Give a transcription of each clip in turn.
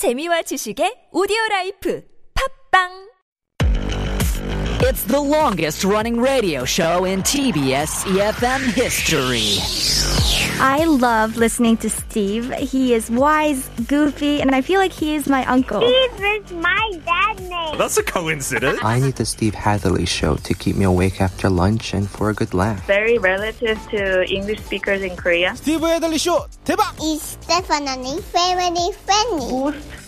재미와 지식의 오디오 라이프. 팝빵 It's the longest running radio show in TBS EFM history. I love listening to Steve. He is wise, goofy, and I feel like he is my uncle. Steve is my dad name. That's a coincidence. I need the Steve Hadley show to keep me awake after lunch and for a good laugh. Very relative to English speakers in Korea. Steve Hadley show, 대박! Is definitely family friendly? Most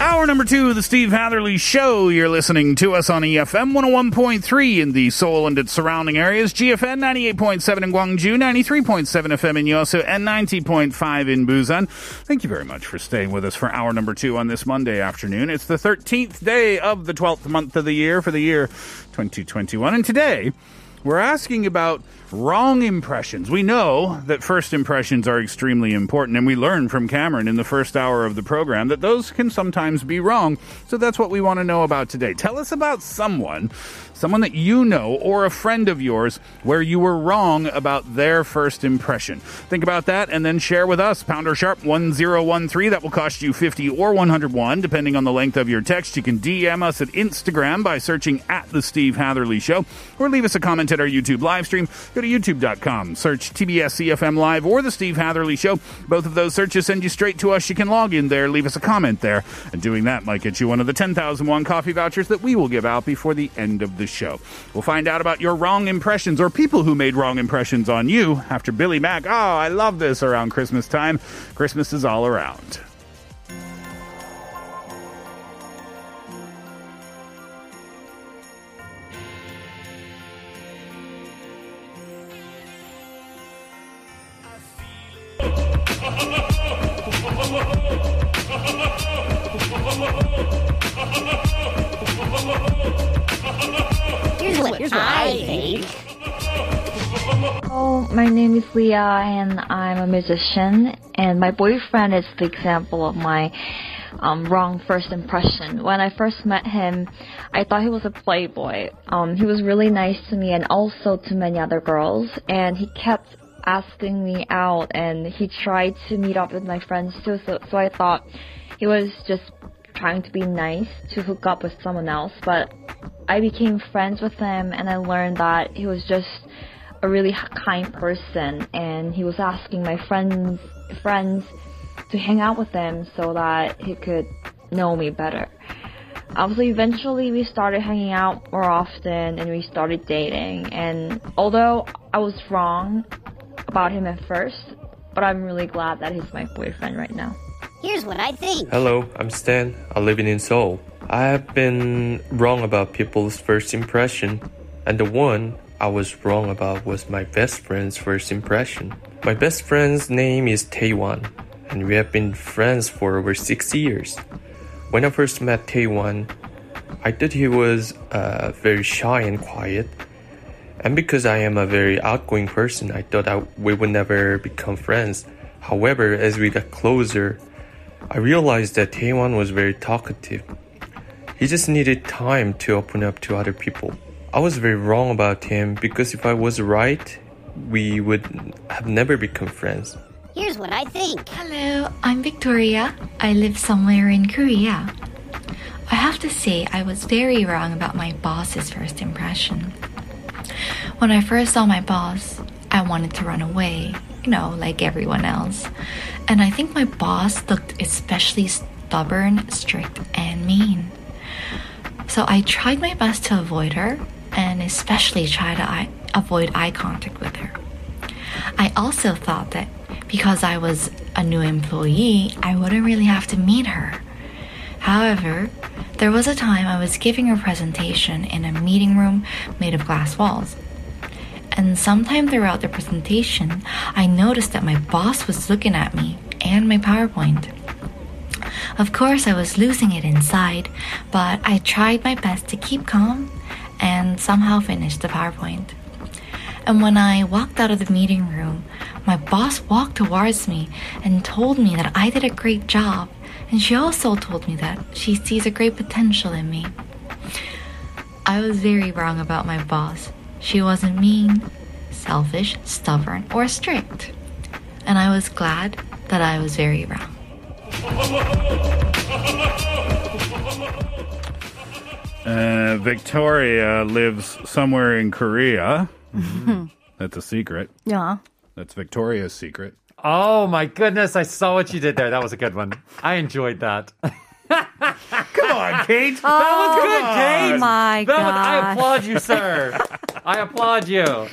Hour number two of the Steve Hatherley Show. You're listening to us on EFM 101.3 in the Seoul and its surrounding areas, GFN 98.7 in Gwangju, 93.7 FM in Yosu, and 90.5 in Busan. Thank you very much for staying with us for hour number two on this Monday afternoon. It's the 13th day of the 12th month of the year for the year 2021. And today, we're asking about wrong impressions. We know that first impressions are extremely important, and we learned from Cameron in the first hour of the program that those can sometimes be wrong. So that's what we want to know about today. Tell us about someone, someone that you know or a friend of yours where you were wrong about their first impression. Think about that and then share with us. Pounder sharp 1013. That will cost you 50 or 101, depending on the length of your text. You can DM us at Instagram by searching at The Steve Hatherley Show or leave us a comment at our YouTube live stream. Go to youtube.com, search TBS EFM Live or The Steve Hatherley Show. Both of those searches send you straight to us. You can log in there, leave us a comment there, and doing that might get you one of the 10,001 coffee vouchers that we will give out before the end of the show. We'll find out about your wrong impressions or people who made wrong impressions on you after Billy Mack. Oh, I love this around Christmas time. Christmas is all around. Oh, my name is Leah and I'm a musician and my boyfriend is the example of my um, wrong first impression. When I first met him, I thought he was a playboy. Um, he was really nice to me and also to many other girls and he kept asking me out and he tried to meet up with my friends too so, so I thought he was just trying to be nice to hook up with someone else but I became friends with him and I learned that he was just a really kind person and he was asking my friends friends to hang out with him so that he could know me better. Obviously eventually we started hanging out more often and we started dating and although I was wrong about him at first, but I'm really glad that he's my boyfriend right now. Here's what I think. Hello, I'm Stan. I live in Seoul. I have been wrong about people's first impression, and the one I was wrong about was my best friend's first impression. My best friend's name is Taewon, and we have been friends for over six years. When I first met Taewon, I thought he was uh, very shy and quiet. And because I am a very outgoing person, I thought I, we would never become friends. However, as we got closer, I realized that Taewon was very talkative. He just needed time to open up to other people. I was very wrong about him because if I was right, we would have never become friends. Here's what I think. Hello, I'm Victoria. I live somewhere in Korea. I have to say, I was very wrong about my boss's first impression. When I first saw my boss, I wanted to run away, you know, like everyone else. And I think my boss looked especially stubborn, strict, and mean. So I tried my best to avoid her, and especially try to avoid eye contact with her. I also thought that because I was a new employee, I wouldn't really have to meet her. However, there was a time I was giving a presentation in a meeting room made of glass walls. And sometime throughout the presentation, I noticed that my boss was looking at me and my PowerPoint. Of course, I was losing it inside, but I tried my best to keep calm and somehow finished the PowerPoint. And when I walked out of the meeting room, my boss walked towards me and told me that I did a great job. And she also told me that she sees a great potential in me. I was very wrong about my boss. She wasn't mean, selfish, stubborn, or strict. And I was glad that I was very wrong. Uh, Victoria lives somewhere in Korea. That's a secret. Yeah. That's Victoria's secret. Oh my goodness, I saw what you did there. That was a good one. I enjoyed that. Come on, Kate. That was good, Oh Kate. my That was- I gosh. applaud you, sir. I applaud you.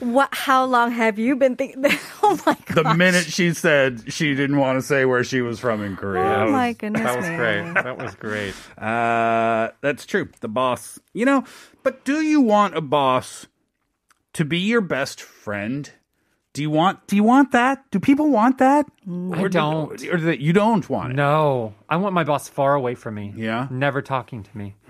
What? How long have you been thinking? oh my god! The minute she said she didn't want to say where she was from in Korea. Oh That was- my goodness That was me. great. That was great. Uh, that's true. The boss. You know, but do you want a boss to be your best friend? Do you want do you want that? Do people want that? I Or do- don't. or that you don't want it. No, I want my boss far away from me. Yeah? Hmm. Never talking to me.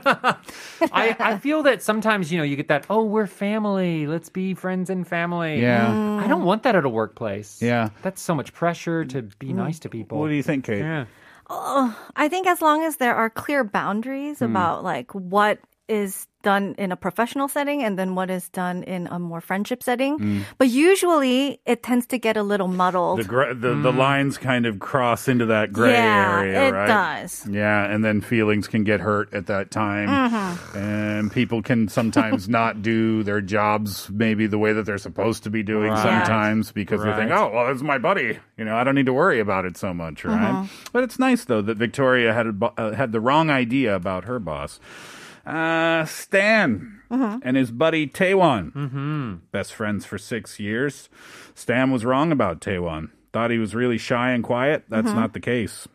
I, I feel that sometimes, you know, you get that, oh, we're family. Let's be friends and family. Yeah. I don't want that at a workplace. Yeah. That's so much pressure to be nice to people. What do you think, Kate? Yeah. Oh, I think as long as there are clear boundaries Hmm. about like what is done in a professional setting and then what is done in a more friendship setting. But usually it tends to get a little muddled. The, gra- the the lines kind of cross into that gray Yeah, area, it right? does. Yeah, and then feelings can get hurt at that time, Mm-hmm. and people can sometimes not do their jobs maybe the way that they're supposed to be doing Right. sometimes because they think, oh, well, it's my buddy. You know, I don't need to worry about it so much, right? Mm-hmm. But it's nice though that Victoria had a, bo- uh, had the wrong idea about her boss. Uh, Stan Mm-hmm. and his buddy Taewon, mm-hmm. best friends for six years. Stan was wrong about Taewon. Thought he was really shy and quiet. That's Mm-hmm. not the case.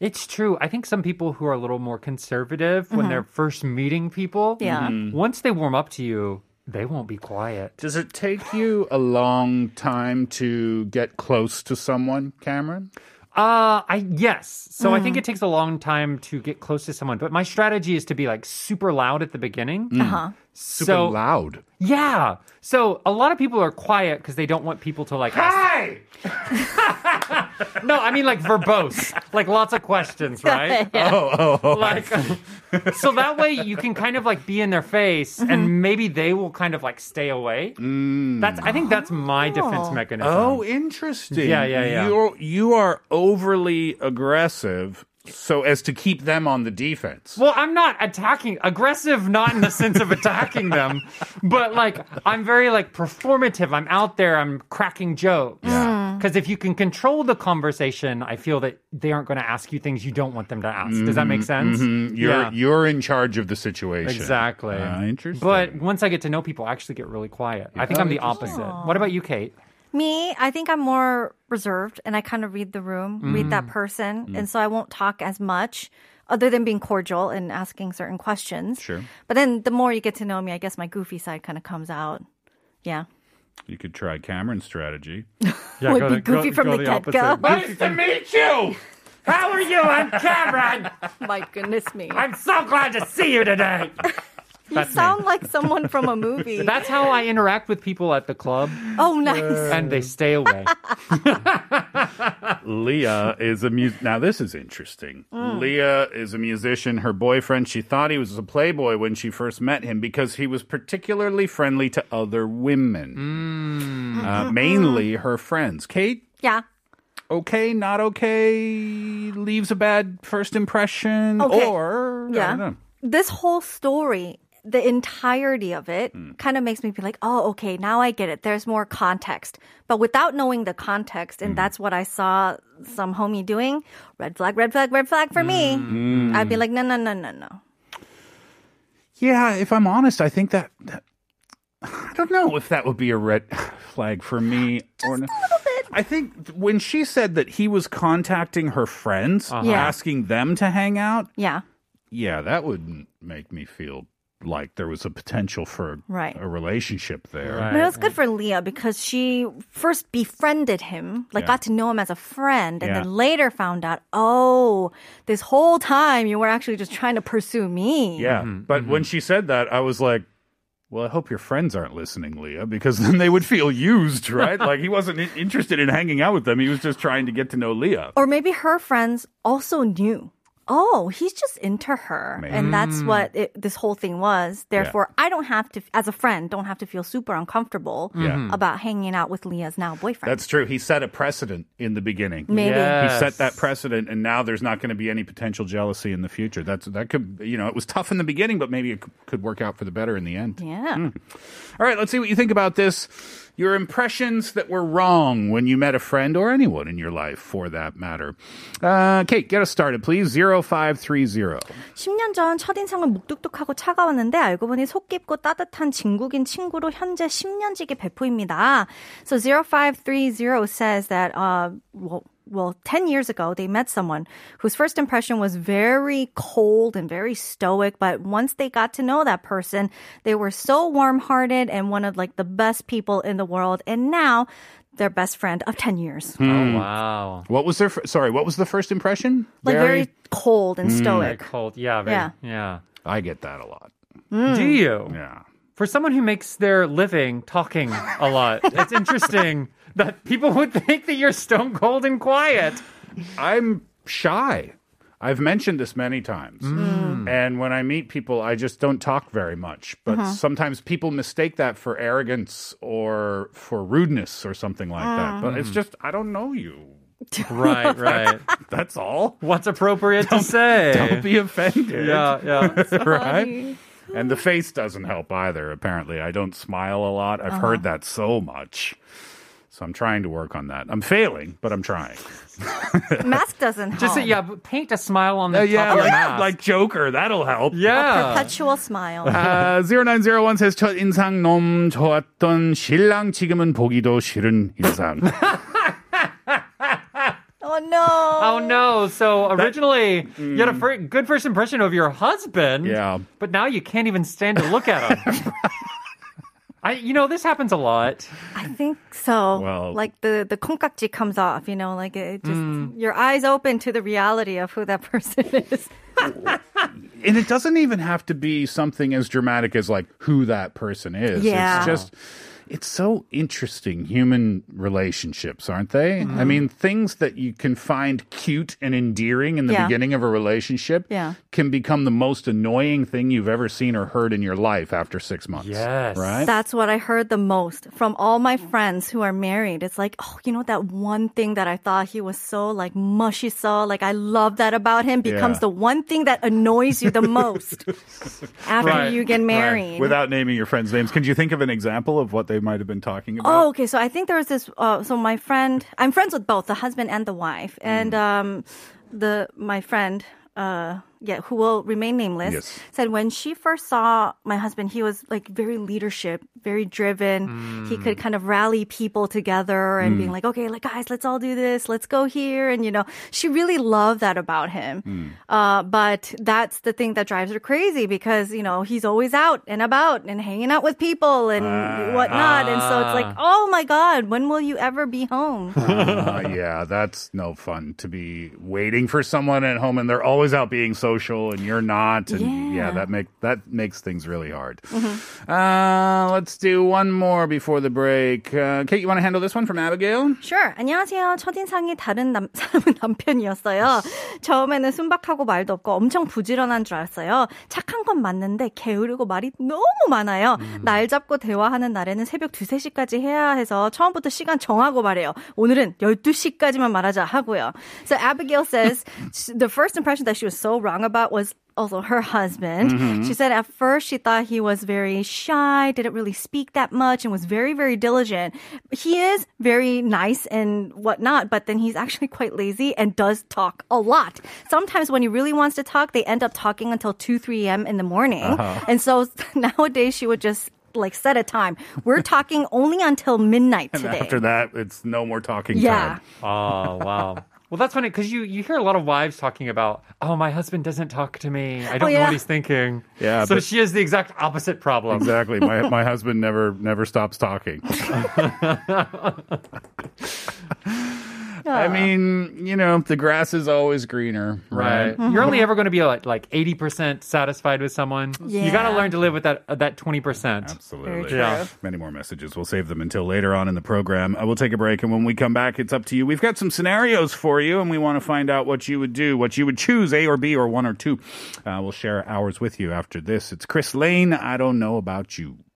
It's true. I think some people who are a little more conservative when they're first meeting people, Mm-hmm. Yeah. Mm-hmm. once they warm up to you, they won't be quiet. Does it take you a long time to get close to someone, Cameron? Uh, I yes. So I think Mm. it takes a long time to get close to someone, but my strategy is to be like super loud at the beginning. uh-huh. Super so loud. yeah. So a lot of people are quiet because they don't want people to like. ask- Hi! No, I mean like verbose, like lots of questions, right? Oh, oh, oh. like so that way you can kind of like be in their face Mm-hmm. and maybe they will kind of like stay away that's i think that's my defense mechanism Oh, interesting. Yeah, yeah, yeah. You're, you are overly aggressive so as to keep them on the defense. well i'm not attacking aggressive not in the sense of attacking them but like i'm very like performative i'm out there i'm cracking jokes because if you can control the conversation i feel that they aren't going to ask you things you don't want them to ask does that make sense Mhm. You're Yeah. you're in charge of the situation. Exactly. Ah, interesting. But once I get to know people, I actually get really quiet. I think Oh, I'm the opposite. What about you, Kate? Me, I think I'm more reserved and I kind of read the room, read that person. And so I won't talk as much other than being cordial and asking certain questions. Sure. But then the more you get to know me, I guess my goofy side kind of comes out. Yeah. You could try Cameron's strategy. Yeah, Would be goofy from the opposite. get-go. Nice to meet you. How are you? I'm Cameron. My goodness me. I'm so glad to see you today. You That's me. sound like someone from a movie. That's how I interact with people at the club, oh, nice. and they stay away. Leah is a mu- now this is interesting. Mm. Leah is a musician. Her boyfriend, she thought he was a playboy when she first met him because he was particularly friendly to other women, Mm. uh, mainly her friends. Kate, Yeah. okay, not okay, leaves a bad first impression, Okay. or I Yeah. don't know. This whole story, the entirety of it, mm. kind of makes me be like, oh, okay, now I get it. There's more context. But without knowing the context, and mm. that's what I saw some homie doing, red flag, red flag, red flag for me, mm. I'd be like, no, no, no, no, no. Yeah, if I'm honest, I think that, that I don't know if that would be a red flag for me or not. A little bit. I think when she said that he was contacting her friends, uh-huh. Yeah. asking them to hang out, Yeah. yeah, that would make me feel like there was a potential for Right. a relationship there. But it was good for Leah because she first befriended him, like Yeah. got to know him as a friend, and Yeah. then later found out, oh, this whole time you were actually just trying to pursue me. Yeah. Mm-hmm. But when mm-hmm. she said that, I was like, well, I hope your friends aren't listening, Leah, because then they would feel used, right? like he wasn't interested in hanging out with them. He was just trying to get to know Leah. Or maybe her friends also knew. Oh, he's just into her. And that's what it, this whole thing was. Therefore, I don't have to, as a friend, don't have to feel super uncomfortable Yeah. Mhm. about hanging out with Leah's now boyfriend. That's true. He set a precedent in the beginning. Maybe. He set that precedent, and now there's not going to be any potential jealousy in the future. That's that could you know it was tough in the beginning, but maybe it could work out for the better in the end. yeah. All right, let's see what you think about this Your impressions that were wrong when you met a friend or anyone in your life, for that matter. Uh, Kate, get us started, please. Zero five three zero. 10년 전 첫인상은 묵뚝뚝하고 차가웠는데 알고 보니 속 깊고 따뜻한 친구긴 친구로 현재 10년지기 베프입니다. So 0530 says that uh well well 10 years ago they met someone whose first impression was very cold and very stoic but once they got to know that person they were so warm-hearted and one of like the best people in the world and now they're best friend of 10 years. Hmm. Oh, hmm. wow. What was their fir- sorry? What was the first impression? Like very, cold and Very stoic. Very cold. Yeah. Very, Yeah. yeah. I get that a lot. Do you? Yeah. For someone who makes their living talking a lot, it's interesting that people would think that you're stone cold and quiet. I'm shy. I've mentioned this many times. Mm. Mm. And when I meet people, I just don't talk very much. But Uh-huh. sometimes people mistake that for arrogance or for rudeness or something like that. But it's um. just, I don't know you. Right, right. That's all. What's appropriate to say? Don't be offended. Yeah, yeah. right? And the face doesn't help either, apparently. I don't smile a lot. I've uh-huh. heard that so much. So I'm trying to work on that. I'm failing, but I'm trying. Mask doesn't help. Just yeah, but paint a smile on the Uh, top yeah, of your like, mask. like Joker. That'll help. yeah. perpetual smile. 아, 0901 says 첫 인상 너무 좋았던 신랑 지금은 보기도 싫은 인상. Oh no. Oh no! So originally you had a fir- good first impression of your husband. Yeah. But now you can't even stand to look at him. I, you know, this happens a lot. I think so. Well- like the the 콩깍지 comes off, you know, like it just your eyes open to the reality of who that person is. and it doesn't even have to be something as dramatic as like who that person is. Yeah. It's just it's so interesting human relationships, aren't they? Mm-hmm. I mean, things that you can find cute and endearing in the Yeah. beginning of a relationship Yeah. can become the most annoying thing you've ever seen or heard in your life after 6 months. Yes. Right? That's what I heard the most from all my friends who are married. It's like, oh, you know that one thing that I thought he was so like mushy, so like I love that about him becomes Yeah. the one thing that annoys you the most after Right. you get married. Without naming your friends' names, can you think of an example of what they might have been talking about? Oh, okay. So I think there was this. Uh, so my friend, I'm friends with both the husband and the wife, Mm. and um, the my friend, uh, yeah, who will remain nameless, Yes. said when she first saw my husband, he was like very leadership, very driven. He could kind of rally people together and being like, okay, like guys, let's all do this, let's go here, and you know, she really loved that about him. Uh, but that's the thing that drives her crazy because you know he's always out and about and hanging out with people and whatnot, and so it's like, oh my god, when will you ever be home? Uh, yeah, that's no fun to be waiting for someone at home and they're always out being social and you're not. And yeah, Yeah. Mm-hmm. that make that makes things really hard. Uh, let's do one more before the break. Uh, Kate, you want to handle this one from Abigail? Sure. 안녕하세요. 첫인상이 다른 남, 사람은 남편이었어요. 처음에는 순박하고 말도 없고 엄청 부지런한 줄 알았어요. 착한 건 맞는데 게으르고 말이 너무 많아요. 날 잡고 대화하는 날에는 새벽 2, 3시까지 해야 해서 처음부터 시간 정하고 말해요. 오늘은 12시까지만 말하자 하고요. So Abigail says the first impression that she was so wrong about was also her husband. Mm-hmm. She said at first she thought he was very shy, didn't really speak that much, and was very, very diligent. He is very nice and whatnot, but then he's actually quite lazy and does talk a lot. Sometimes when he really wants to talk, they end up talking until 2, 3 a.m. in the morning. Uh-huh. And so nowadays she would just like set a time. We're talking only until midnight And today. after that, it's no more talking yeah. time. Oh wow. Well, that's funny because you, you hear a lot of wives talking about, oh, my husband doesn't talk to me. I oh, don't know yeah. what he's thinking. Yeah, So but- she has the exact opposite problem. Exactly. My my husband never never stops talking. I mean, you know, the grass is always greener, right? Right. You're only ever going to be like like 80% satisfied with someone. You got to learn to live with that uh, that 20%. Absolutely. Yeah. Many more messages. We'll save them until later on in the program. Uh, we'll take a break, and when we come back, it's up to you. We've got some scenarios for you, and we want to find out what you would do, what you would choose, A or B, or one or two. Uh, we'll share ours with you after this. It's Chris Lane. I don't know about you.